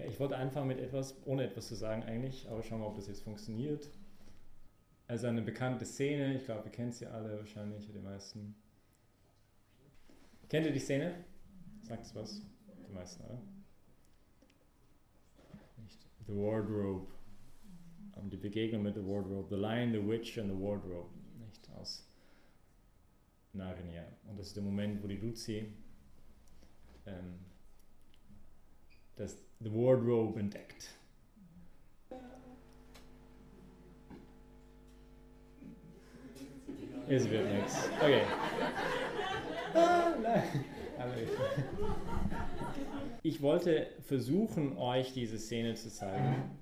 Ja, ich wollte anfangen mit etwas, ohne etwas zu sagen eigentlich, aber schauen wir, ob das jetzt funktioniert. Also eine bekannte Szene, ich glaube, ihr kennt sie alle wahrscheinlich, die meisten. Kennt ihr die Szene? Sagt es was? Die meisten, oder? Nicht. The Wardrobe. Um, die Begegnung mit The Wardrobe. The Lion, the Witch and the Wardrobe. Nicht aus Narnia. Und das ist der Moment, wo die Lucy ähm, das The Wardrobe entdeckt. Es wird nichts. Okay. Ah, ich wollte versuchen, euch diese Szene zu zeigen.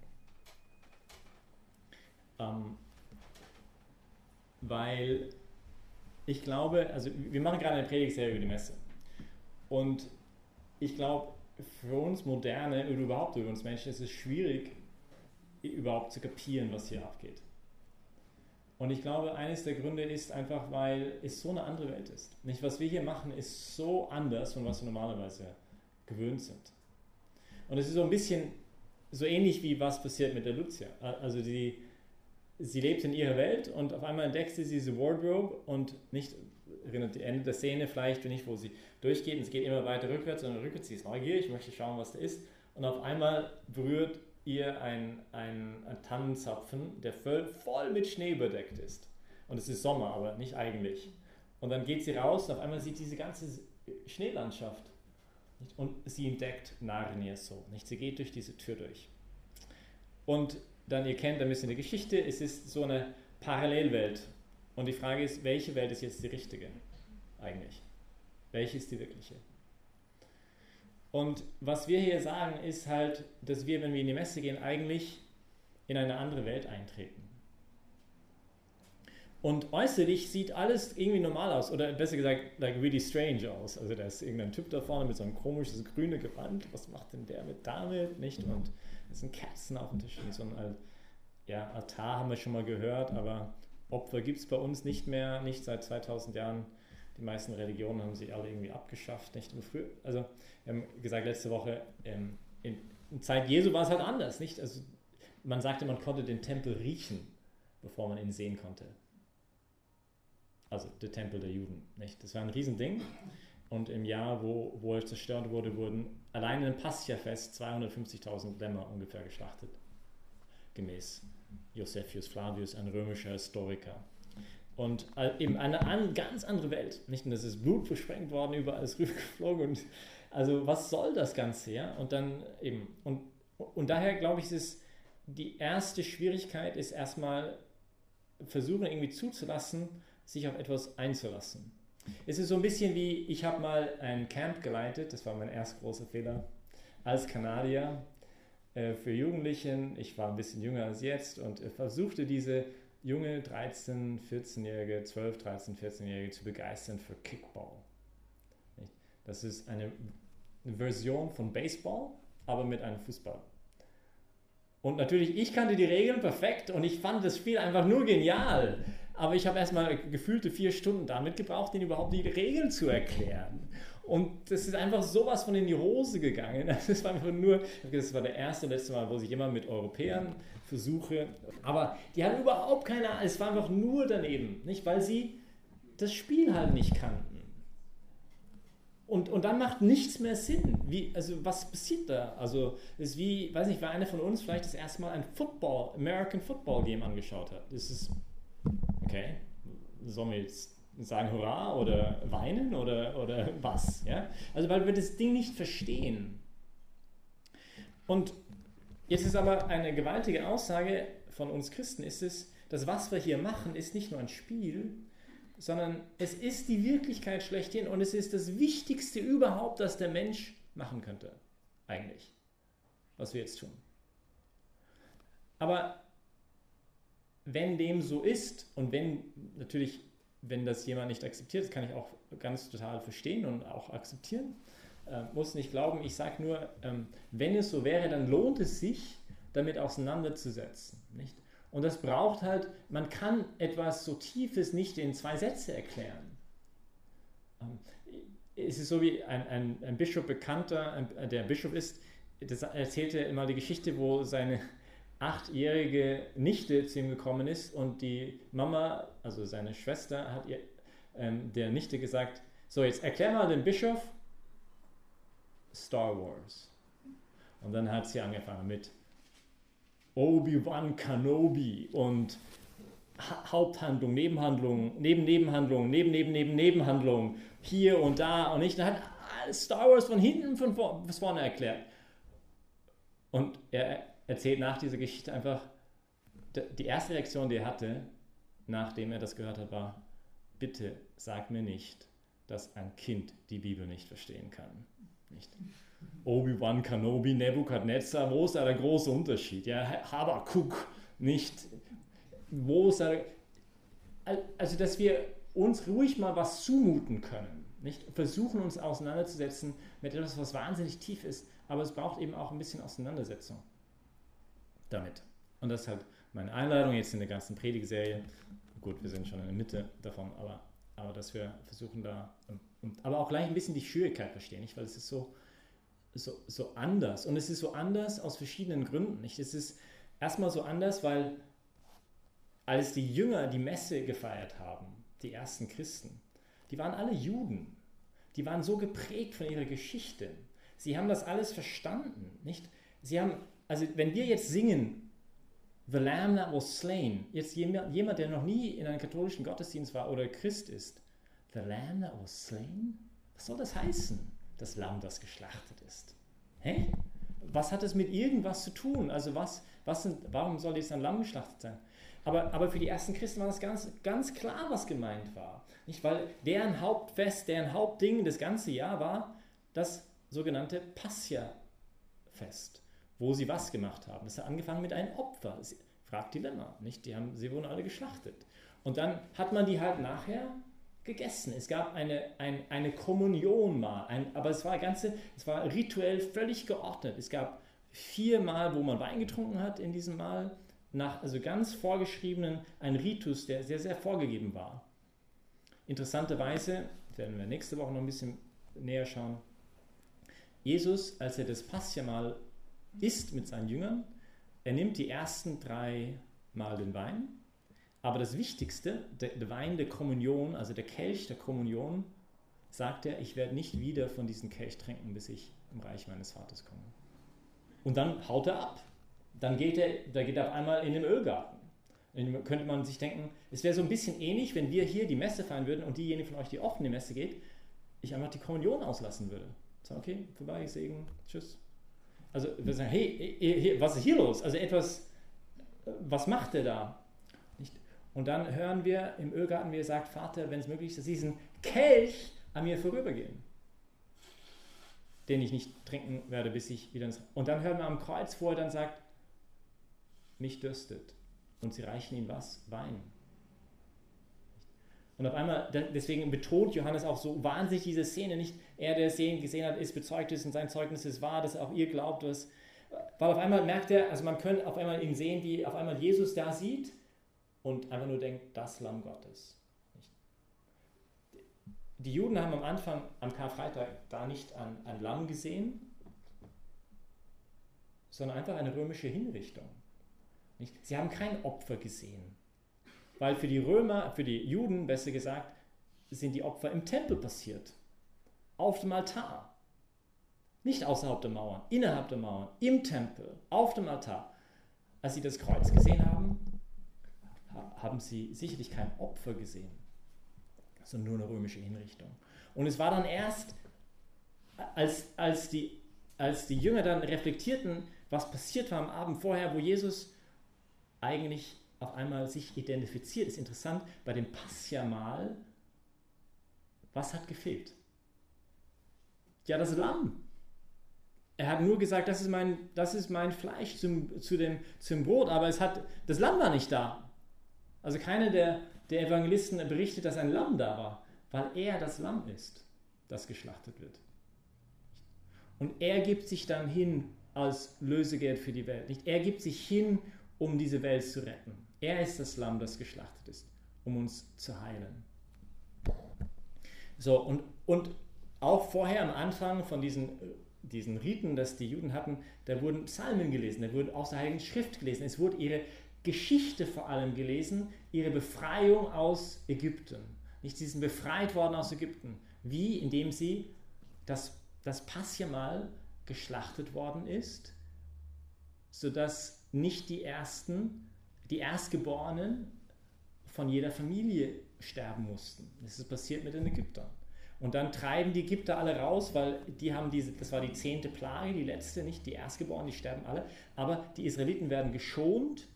Ähm, weil ich glaube, also wir machen gerade eine Predigtserie über die Messe. Und ich glaube, für uns Moderne oder überhaupt über uns Menschen ist es schwierig, überhaupt zu kapieren, was hier abgeht. Und ich glaube, eines der Gründe ist einfach, weil es so eine andere Welt ist. Nicht, was wir hier machen, ist so anders von was wir normalerweise gewöhnt sind. Und es ist so ein bisschen so ähnlich wie was passiert mit der Lucia. Also die, sie lebt in ihrer Welt und auf einmal entdeckt sie diese Wardrobe und nicht erinnert die Ende der Szene vielleicht nicht, wo sie durchgeht und es geht immer weiter rückwärts und rückwärts. Sie ist neugierig, möchte schauen, was da ist. Und auf einmal berührt ihr ein, ein, ein Tannenzapfen, der voll, voll mit Schnee bedeckt ist. Und es ist Sommer, aber nicht eigentlich. Und dann geht sie raus und auf einmal sieht diese ganze Schneelandschaft. Und sie entdeckt Narnia so. Nicht? Sie geht durch diese Tür durch. Und dann, ihr kennt ein bisschen die Geschichte, es ist so eine Parallelwelt. Und die Frage ist, welche Welt ist jetzt die richtige eigentlich? Welche ist die wirkliche? Und was wir hier sagen, ist halt, dass wir, wenn wir in die Messe gehen, eigentlich in eine andere Welt eintreten. Und äußerlich sieht alles irgendwie normal aus, oder besser gesagt, like really strange aus. Also da ist irgendein Typ da vorne mit so einem komisches grüne Gewand. Was macht denn der mit damit? Nicht? Und es sind Kerzen auf dem Tisch. Und so ein ja, Altar haben wir schon mal gehört, aber Opfer gibt es bei uns nicht mehr, nicht seit 2000 Jahren. Die meisten Religionen haben sie alle irgendwie abgeschafft. Nicht? Früher, also, wir haben gesagt letzte Woche, ähm, in, in Zeit Jesu war es halt anders. Nicht? Also, man sagte, man konnte den Tempel riechen, bevor man ihn sehen konnte. Also der Tempel der Juden. Nicht? Das war ein Riesending. Und im Jahr, wo, wo er zerstört wurde, wurden allein im Pascha-Fest 250.000 Lämmer ungefähr geschlachtet. Gemäß Josephus Flavius, ein römischer Historiker. Und äh, eben eine an, ganz andere Welt. Nicht nur, das ist Blut besprengt worden, überall ist rübergeflogen. Und, also, was soll das Ganze? Ja? Und dann eben, und, und daher glaube ich, ist die erste Schwierigkeit ist erstmal versuchen, irgendwie zuzulassen, sich auf etwas einzulassen. Es ist so ein bisschen wie, ich habe mal ein Camp geleitet, das war mein erster großer Fehler, als Kanadier für Jugendlichen. Ich war ein bisschen jünger als jetzt und versuchte diese junge 13, 14-Jährige, 12, 13, 14-Jährige zu begeistern für Kickball. Das ist eine Version von Baseball, aber mit einem Fußball. Und natürlich, ich kannte die Regeln perfekt und ich fand das Spiel einfach nur genial. Aber ich habe erstmal gefühlte vier Stunden damit gebraucht, ihnen überhaupt die Regeln zu erklären. Und das ist einfach sowas von in die Hose gegangen. Das war einfach nur, das war der erste und letzte Mal, wo ich immer mit Europäern versuche. Aber die haben überhaupt keine Ahnung, es war einfach nur daneben, nicht? Weil sie das Spiel halt nicht kannten. Und, und dann macht nichts mehr Sinn. Wie, also was passiert da? Also es ist wie, weiß nicht, wer einer von uns vielleicht das erste Mal ein Football, American Football Game angeschaut hat. Das ist, okay, sollen wir jetzt sagen Hurra oder weinen oder, oder was. Ja? Also weil wir das Ding nicht verstehen. Und jetzt ist aber eine gewaltige Aussage von uns Christen, ist es, dass was wir hier machen, ist nicht nur ein Spiel, sondern es ist die Wirklichkeit schlechthin und es ist das Wichtigste überhaupt, das der Mensch machen könnte, eigentlich, was wir jetzt tun. Aber wenn dem so ist und wenn natürlich wenn das jemand nicht akzeptiert, das kann ich auch ganz total verstehen und auch akzeptieren. Äh, muss nicht glauben, ich sage nur, ähm, wenn es so wäre, dann lohnt es sich, damit auseinanderzusetzen. Nicht? Und das braucht halt, man kann etwas so Tiefes nicht in zwei Sätze erklären. Ähm, es ist so wie ein, ein, ein Bischof bekannter, ein, der Bischof ist, das erzählte immer die Geschichte, wo seine achtjährige Nichte zu ihm gekommen ist und die Mama, also seine Schwester, hat ihr, ähm, der Nichte gesagt, so jetzt erklär mal dem Bischof Star Wars. Und dann hat sie angefangen mit Obi-Wan Kenobi und ha Haupthandlung, Nebenhandlung, neben Nebenhandlung, neben neben neben Nebenhandlung, hier und da und nicht. Dann hat Star Wars von hinten von vorne erklärt. Und er erzählt nach dieser Geschichte einfach, die erste Reaktion, die er hatte, nachdem er das gehört hat, war, bitte sag mir nicht, dass ein Kind die Bibel nicht verstehen kann. Nicht? Obi-Wan Kenobi, Nebukadnezar, wo ist da der große Unterschied? Ja, Habakuk, nicht? Wo ist da, also dass wir uns ruhig mal was zumuten können, nicht? Versuchen uns auseinanderzusetzen mit etwas, was wahnsinnig tief ist, aber es braucht eben auch ein bisschen Auseinandersetzung damit. Und das ist halt meine Einladung jetzt in der ganzen Predigserie. Gut, wir sind schon in der Mitte davon, aber, aber dass wir versuchen da, und, aber auch gleich ein bisschen die Schwierigkeit verstehen, nicht? weil es ist so, so, so anders. Und es ist so anders aus verschiedenen Gründen. Nicht? Es ist erstmal so anders, weil als die Jünger die Messe gefeiert haben, die ersten Christen, die waren alle Juden. Die waren so geprägt von ihrer Geschichte. Sie haben das alles verstanden, nicht? Sie haben, also wenn wir jetzt singen, The Lamb that was slain, jetzt jemand, der noch nie in einem katholischen Gottesdienst war oder Christ ist, The Lamb that was slain? Was soll das heißen? Das Lamm, das geschlachtet ist. Hä? Was hat es mit irgendwas zu tun? Also was, was sind, warum soll jetzt ein Lamm geschlachtet sein? Aber, aber für die ersten Christen war das ganz, ganz klar, was gemeint war. Nicht? Weil deren Hauptfest, deren Hauptding das ganze Jahr war das sogenannte Passia-Fest, wo sie was gemacht haben. Das hat angefangen mit einem Opfer. Fragt die Lämmer, nicht? Die haben, sie wurden alle geschlachtet. Und dann hat man die halt nachher gegessen. Es gab eine, ein, eine Kommunion mal, ein, aber es war, ganze, es war rituell völlig geordnet. Es gab vier Mal, wo man Wein getrunken hat in diesem Mal, nach also ganz vorgeschriebenen, ein Ritus, der sehr, sehr vorgegeben war. Interessanterweise, werden wir nächste Woche noch ein bisschen näher schauen, Jesus, als er das Passjamal isst mit seinen Jüngern, er nimmt die ersten drei Mal den Wein, aber das Wichtigste, der, Wein der Kommunion, also der Kelch der Kommunion, sagt er, ich werde nicht wieder von diesem Kelch trinken, bis ich im Reich meines Vaters komme. Und dann haut er ab. Dann geht er, da geht er auf einmal in den Ölgarten. Dann könnte man sich denken, es wäre so ein bisschen ähnlich, wenn wir hier die Messe feiern würden und diejenige von euch, die die Messe geht, ich einfach die Kommunion auslassen würde. Sagen, okay, vorbei, Segen, tschüss. Also wir sagen, hey, was ist hier los? Also etwas, was macht er da? Und dann hören wir im Ölgarten, wie er sagt, Vater, wenn es möglich ist, dass diesen Kelch an mir vorübergehen, den ich nicht trinken werde, bis ich wieder ins... Und dann hören wir am Kreuz, wo er dann sagt, mich dürstet. Und sie reichen ihm was? Wein. Und auf einmal, deswegen betont Johannes auch so wahnsinnig diese Szene, nicht er, der es gesehen hat, ist bezeugt ist und sein Zeugnis ist wahr, dass auch ihr glaubt, dass, weil auf einmal merkt er, also man könnte auf einmal ihn sehen, wie auf einmal Jesus da sieht und einfach nur denkt, das Lamm Gottes. Die Juden haben am Anfang, am Karfreitag, da nicht ein, ein Lamm gesehen, sondern einfach eine römische Hinrichtung. Sie haben kein Opfer gesehen. Weil für die Römer, für die Juden besser gesagt, sind die Opfer im Tempel passiert. Auf dem Altar. Nicht außerhalb der Mauern, innerhalb der Mauern, im Tempel, auf dem Altar. Als sie das Kreuz gesehen haben, haben sie sicherlich kein Opfer gesehen, sondern nur eine römische Hinrichtung. Und es war dann erst, als, als, die, als die Jünger dann reflektierten, was passiert war am Abend vorher, wo Jesus eigentlich auf einmal sich identifiziert. Ist interessant, bei dem Passjamal, was hat gefehlt? Ja, das Lamm. Er hat nur gesagt, das ist mein, das ist mein Fleisch zum, zu dem, zum Brot, aber es hat, das Lamm war nicht da. Also keiner der, der Evangelisten berichtet, dass ein Lamm da war, weil er das Lamm ist, das geschlachtet wird. Und er gibt sich dann hin als Lösegeld für die Welt. Nicht? Er gibt sich hin, um diese Welt zu retten. Er ist das Lamm, das geschlachtet ist, um uns zu heilen. So, und, und auch vorher am Anfang von diesen diesen Riten, dass die Juden hatten, da wurden Psalmen gelesen, da wurde aus der Heiligen Schrift gelesen. Es wurde ihre Geschichte vor allem gelesen, ihre Befreiung aus Ägypten. Nicht, sie sind befreit worden aus Ägypten. Wie? Indem sie das, das Passjamal geschlachtet worden ist, sodass nicht die Ersten, die Erstgeborenen von jeder Familie sterben mussten. Das ist passiert mit den Ägyptern. Und dann treiben die Ägypter alle raus, weil die haben diese, das war die zehnte Plage, die letzte, nicht die Erstgeborenen, die sterben alle. Aber die Israeliten werden geschont,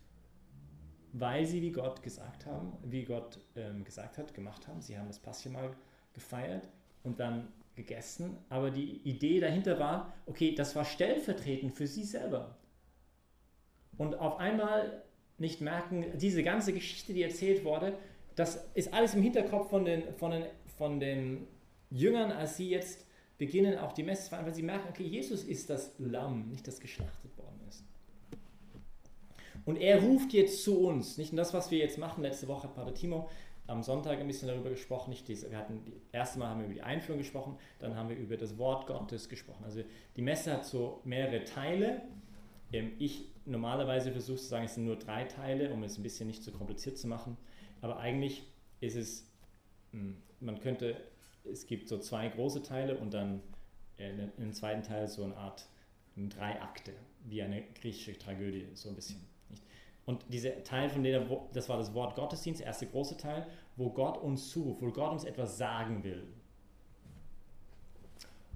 weil sie, wie Gott gesagt haben, wie Gott ähm, gesagt hat, gemacht haben. Sie haben das Passjamal gefeiert und dann gegessen. Aber die Idee dahinter war, okay, das war stellvertretend für sie selber. Und auf einmal nicht merken, diese ganze Geschichte, die erzählt wurde, das ist alles im Hinterkopf von den, von den, von den Jüngern, als sie jetzt beginnen, auch die Messe zu feiern, weil sie merken, okay, Jesus ist das Lamm, nicht das geschlachtet worden ist. Und er ruft jetzt zu uns, nicht? Und das, was wir jetzt machen, letzte Woche hat Pater Timo am Sonntag ein bisschen darüber gesprochen. Nicht diese, wir hatten die erste Mal haben wir über die Einführung gesprochen, dann haben wir über das Wort Gottes gesprochen. Also die Messe hat so mehrere Teile. Ähm, ich normalerweise versuche zu sagen, es sind nur drei Teile, um es ein bisschen nicht zu kompliziert zu machen. Aber eigentlich ist es, hm, man könnte, es gibt so zwei große Teile und dann im zweiten Teil so eine Art drei Akte, wie eine griechische Tragödie, so ein bisschen. Und dieser Teil von der, das war das Wort Gottesdienst, der erste große Teil, wo Gott uns zuruft, wo Gott uns etwas sagen will.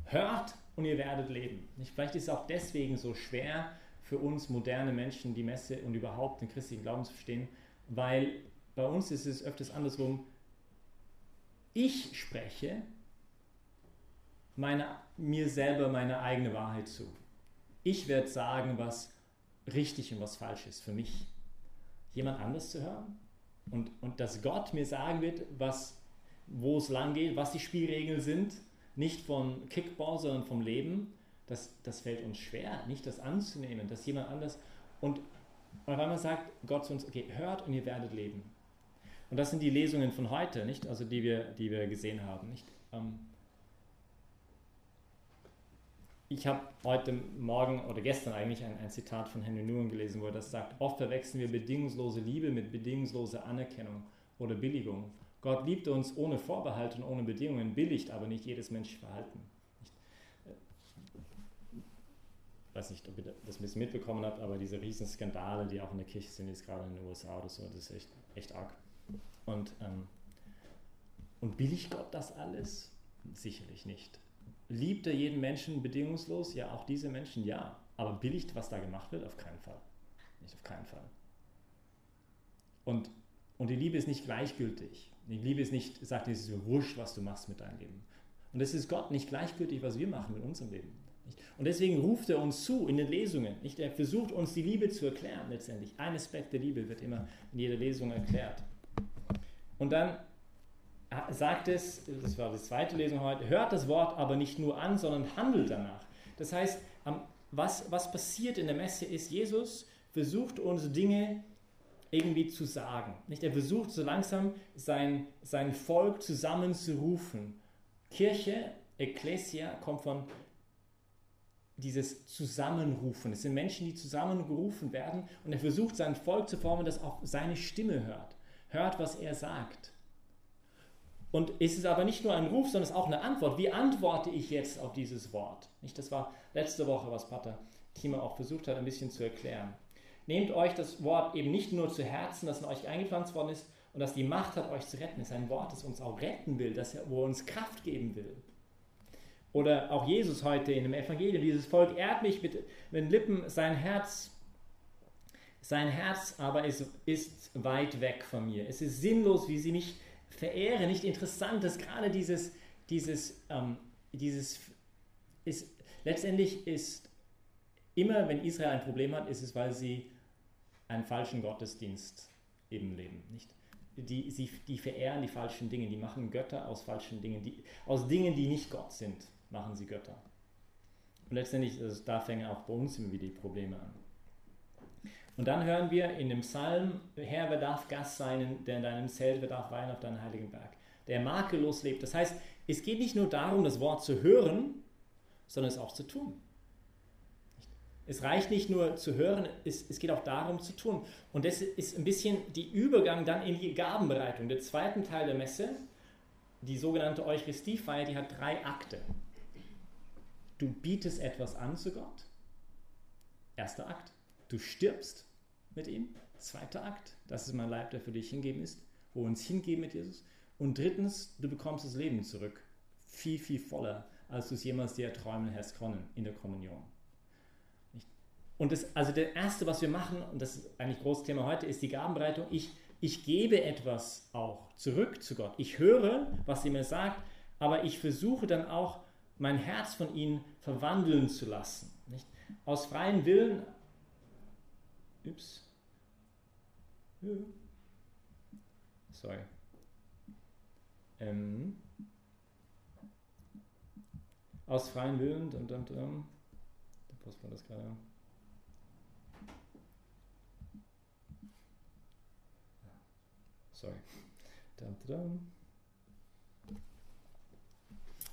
Hört und ihr werdet leben. Vielleicht ist es auch deswegen so schwer für uns moderne Menschen die Messe und überhaupt den christlichen Glauben zu verstehen, weil bei uns ist es öfters andersrum. Ich spreche meine, mir selber meine eigene Wahrheit zu. Ich werde sagen, was richtig und was falsch ist für mich jemand anders zu hören und, und dass Gott mir sagen wird, was, wo es lang geht, was die Spielregeln sind, nicht von Kickball, sondern vom Leben, das, das fällt uns schwer, nicht das anzunehmen, dass jemand anders und auf einmal sagt Gott zu uns, okay, hört und ihr werdet leben. Und das sind die Lesungen von heute, nicht? Also die wir, die wir gesehen haben, nicht? Ähm, ich habe heute Morgen oder gestern eigentlich ein, ein Zitat von Henry Nguyen gelesen, wo er das sagt, oft verwechseln wir bedingungslose Liebe mit bedingungsloser Anerkennung oder Billigung. Gott liebt uns ohne Vorbehalt und ohne Bedingungen, billigt aber nicht jedes menschliche Verhalten. Ich äh, weiß nicht, ob ihr das ein bisschen mitbekommen habt, aber diese riesen Skandale, die auch in der Kirche sind, jetzt gerade in den USA oder so, das ist echt, echt arg. Und, ähm, und billigt Gott das alles? Sicherlich nicht. Liebt er jeden Menschen bedingungslos? Ja, auch diese Menschen, ja. Aber billigt, was da gemacht wird? Auf keinen Fall. Nicht auf keinen Fall. Und, und die Liebe ist nicht gleichgültig. Die Liebe ist nicht, sagt, es ist wurscht, was du machst mit deinem Leben. Und es ist Gott nicht gleichgültig, was wir machen mit unserem Leben. Und deswegen ruft er uns zu in den Lesungen. Nicht? Er versucht uns die Liebe zu erklären letztendlich. Ein Aspekt der Liebe wird immer in jeder Lesung erklärt. Und dann sagt es, das war die zweite Lesung heute, hört das Wort aber nicht nur an, sondern handelt danach. Das heißt, was, was passiert in der Messe ist, Jesus versucht uns Dinge irgendwie zu sagen. Nicht? Er versucht so langsam sein, sein Volk zusammenzurufen. Kirche, Ecclesia, kommt von dieses Zusammenrufen. Es sind Menschen, die zusammengerufen werden und er versucht sein Volk zu formen, das auch seine Stimme hört. Hört, was er sagt. Und es ist aber nicht nur ein Ruf, sondern es ist auch eine Antwort. Wie antworte ich jetzt auf dieses Wort? Nicht, das war letzte Woche, was Pater Thima auch versucht hat, ein bisschen zu erklären. Nehmt euch das Wort eben nicht nur zu Herzen, das in euch eingepflanzt worden ist und das die Macht hat, euch zu retten. Es ist ein Wort, das uns auch retten will, das wo uns Kraft geben will. Oder auch Jesus heute in dem Evangelium, dieses Volk ehrt mich mit, mit Lippen, sein Herz, sein Herz aber ist, ist weit weg von mir. Es ist sinnlos, wie sie mich verehre, nicht interessant, dass gerade dieses, dieses, ähm, dieses ist, letztendlich ist immer, wenn Israel ein Problem hat, ist es, weil sie einen falschen Gottesdienst eben leben, nicht? Die, sie, die verehren die falschen Dinge, die machen Götter aus falschen Dingen, die, aus Dingen, die nicht Gott sind, machen sie Götter. Und letztendlich, also da fängen auch bei uns immer wieder die Probleme an. Und dann hören wir in dem Psalm, Herr, wer darf Gast sein, der in deinem Zelt, wer darf weihen auf deinem heiligen Berg, der makellos lebt. Das heißt, es geht nicht nur darum, das Wort zu hören, sondern es auch zu tun. Es reicht nicht nur zu hören, es, es geht auch darum zu tun. Und das ist ein bisschen die Übergang dann in die Gabenbereitung. Der zweite Teil der Messe, die sogenannte Eucharistiefeier, die hat drei Akte. Du bietest etwas an zu Gott. Erster Akt. Du stirbst mit ihm. Zweiter Akt. Das ist mein Leib, der für dich hingeben ist, wo wir uns hingeben mit Jesus. Und drittens, du bekommst das Leben zurück. Viel, viel voller, als du es jemals dir erträumen hast können in der Kommunion. Und das, also das Erste, was wir machen, und das ist eigentlich großes Thema heute, ist die Gabenbereitung. Ich, ich gebe etwas auch zurück zu Gott. Ich höre, was er mir sagt, aber ich versuche dann auch, mein Herz von ihm verwandeln zu lassen. Nicht? Aus freiem Willen. Ups. Sorry. Ähm, aus freiem Willen. Dum, dum, dum. Was war das gerade? Sorry.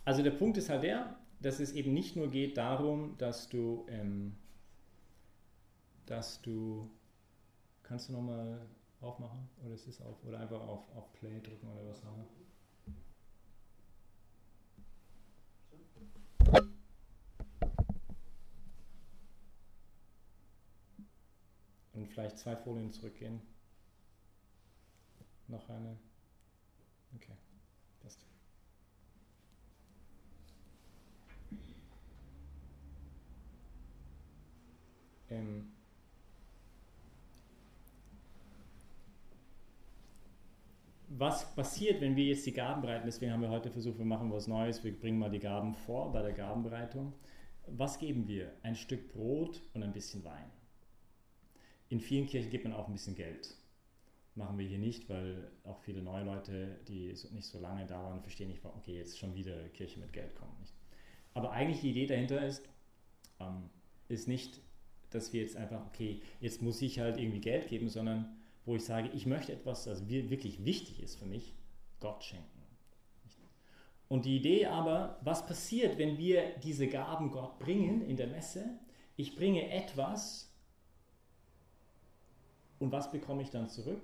Also der Punkt ist halt der, dass es eben nicht nur geht darum, dass du, ähm, dass du, kannst du nochmal aufmachen oder ist auf oder einfach auf, auf Play drücken oder was auch Und vielleicht zwei Folien zurückgehen. Noch eine. Okay, passt. Ähm was passiert, wenn wir jetzt die Gaben bereiten? Deswegen haben wir heute versucht, wir machen was Neues, wir bringen mal die Gaben vor bei der Gabenbereitung. Was geben wir? Ein Stück Brot und ein bisschen Wein. In vielen Kirchen gibt man auch ein bisschen Geld machen wir hier nicht, weil auch viele neue Leute, die nicht so lange da waren, verstehen nicht, okay, jetzt schon wieder Kirche mit Geld kommt. Aber eigentlich die Idee dahinter ist, ähm, ist nicht, dass wir jetzt einfach, okay, jetzt muss ich halt irgendwie Geld geben, sondern wo ich sage, ich möchte etwas, das wirklich wichtig ist für mich, Gott schenken. Und die Idee aber, was passiert, wenn wir diese Gaben Gott bringen in der Messe? Ich bringe etwas und was bekomme ich dann zurück?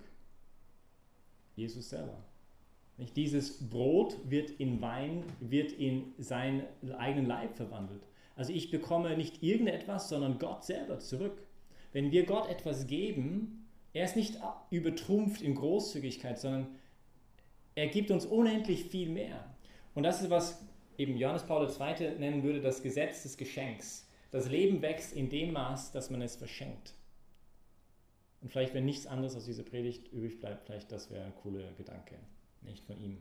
Jesus selber. Dieses Brot wird in Wein, wird in seinen eigenen Leib verwandelt. Also ich bekomme nicht irgendetwas, sondern Gott selber zurück. Wenn wir Gott etwas geben, er ist nicht übertrumpft in Großzügigkeit, sondern er gibt uns unendlich viel mehr. Und das ist, was eben Johannes Paul II. nennen würde, das Gesetz des Geschenks. Das Leben wächst in dem Maß, dass man es verschenkt. Und vielleicht, wenn nichts anderes aus dieser Predigt übrig bleibt, vielleicht das wäre ein cooler Gedanke, nicht von ihm.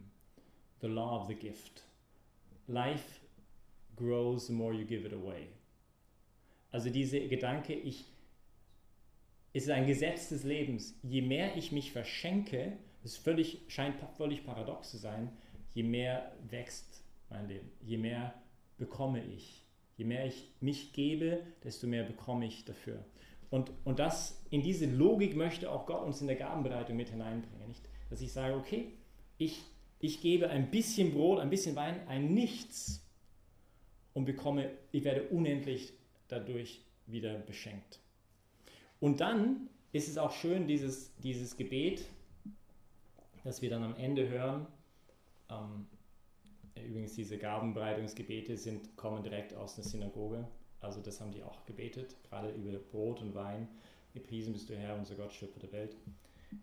The law of the gift. Life grows the more you give it away. Also dieser Gedanke, ich, es ist ein Gesetz des Lebens. Je mehr ich mich verschenke, es völlig, scheint völlig paradox zu sein, je mehr wächst mein Leben, je mehr bekomme ich. Je mehr ich mich gebe, desto mehr bekomme ich dafür. Und, und das, in diese Logik möchte auch Gott uns in der Gabenbereitung mit hineinbringen. Nicht? Dass ich sage, okay, ich, ich gebe ein bisschen Brot, ein bisschen Wein, ein Nichts und bekomme, ich werde unendlich dadurch wieder beschenkt. Und dann ist es auch schön, dieses, dieses Gebet, das wir dann am Ende hören. Ähm, übrigens, diese Gabenbereitungsgebete sind, kommen direkt aus der Synagoge. Also das haben die auch gebetet, gerade über Brot und Wein. Gepriesen bist du Herr, unser Gott, Schöpfer der Welt.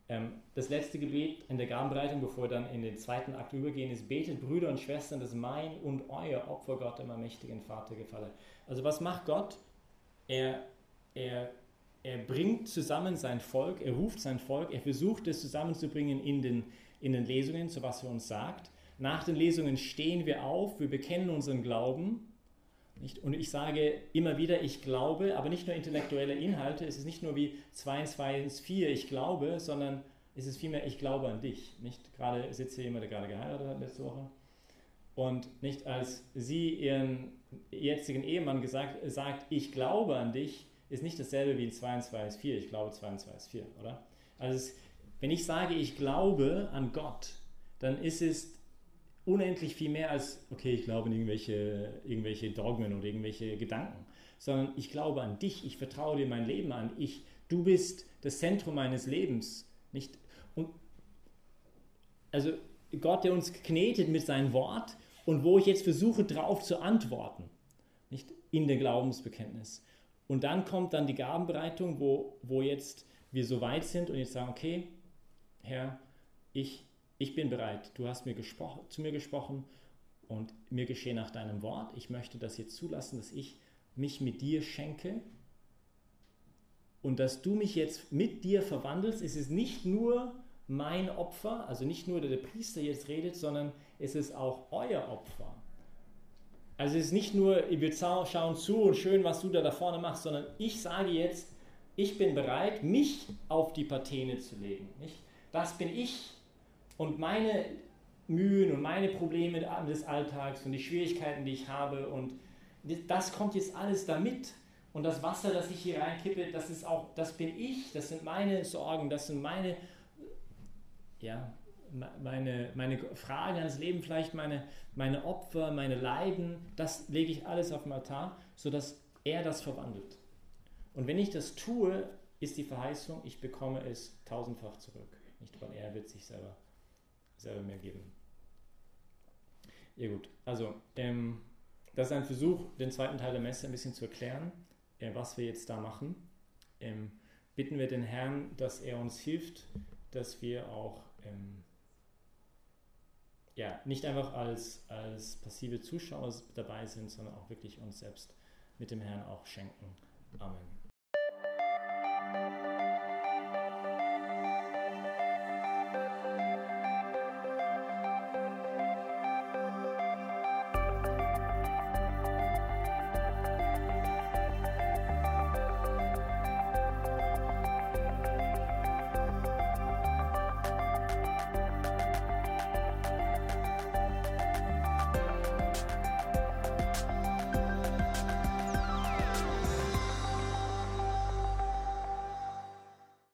Ähm, das letzte Gebet in der Gabenbereitung, bevor wir dann in den zweiten Akt übergehen, ist, betet Brüder und Schwestern, dass mein und euer Opfer Gott, dem mächtigen Vater, gefalle. Also was macht Gott? Er, er, er bringt zusammen sein Volk, er ruft sein Volk, er versucht es zusammenzubringen in den, in den Lesungen, so was er uns sagt. Nach den Lesungen stehen wir auf, wir bekennen unseren Glauben nicht? Und ich sage immer wieder, ich glaube, aber nicht nur intellektuelle Inhalte, es ist nicht nur wie 2 in 2 ist 4, ich glaube, sondern es ist vielmehr, ich glaube an dich. Nicht? Gerade sitzt hier jemand, der gerade geheiratet hat letzte Woche. Und nicht als sie ihren jetzigen Ehemann gesagt, sagt, ich glaube an dich, ist nicht dasselbe wie 2 in 2 ist 4, ich glaube 2 in 2 ist 4, oder? Also es, wenn ich sage, ich glaube an Gott, dann ist es unendlich viel mehr als, okay, ich glaube in irgendwelche, irgendwelche Dogmen oder irgendwelche Gedanken, sondern ich glaube an dich, ich vertraue dir mein Leben an, ich, du bist das Zentrum meines Lebens. Nicht? Und also Gott, der uns knetet mit seinem Wort und wo ich jetzt versuche, darauf zu antworten, nicht in der Glaubensbekenntnis. Und dann kommt dann die Gabenbereitung, wo, wo jetzt wir so weit sind und jetzt sagen, okay, Herr, ich, ich bin bereit. Du hast mir zu mir gesprochen und mir geschehe nach deinem Wort. Ich möchte das jetzt zulassen, dass ich mich mit dir schenke und dass du mich jetzt mit dir verwandelst. Es ist nicht nur mein Opfer, also nicht nur der Priester jetzt redet, sondern es ist auch euer Opfer. Also es ist nicht nur, wir schauen zu und schön, was du da, da vorne machst, sondern ich sage jetzt, ich bin bereit, mich auf die Patene zu legen. Nicht? Das bin ich und meine Mühen und meine Probleme des Alltags und die Schwierigkeiten, die ich habe und das kommt jetzt alles damit. Und das Wasser, das ich hier reinkippe, das ist auch, das bin ich, das sind meine Sorgen, das sind meine, ja, meine, meine Fragen ans Leben, vielleicht meine, meine Opfer, meine Leiden, das lege ich alles auf den Altar, sodass er das verwandelt. Und wenn ich das tue, ist die Verheißung, ich bekomme es tausendfach zurück. Nicht, weil er wird sich selber, selber mir geben. Ja gut, also ähm, das ist ein Versuch, den zweiten Teil der Messe ein bisschen zu erklären, äh, was wir jetzt da machen. Ähm, bitten wir den Herrn, dass er uns hilft, dass wir auch ähm, ja, nicht einfach als, als passive Zuschauer dabei sind, sondern auch wirklich uns selbst mit dem Herrn auch schenken. Amen.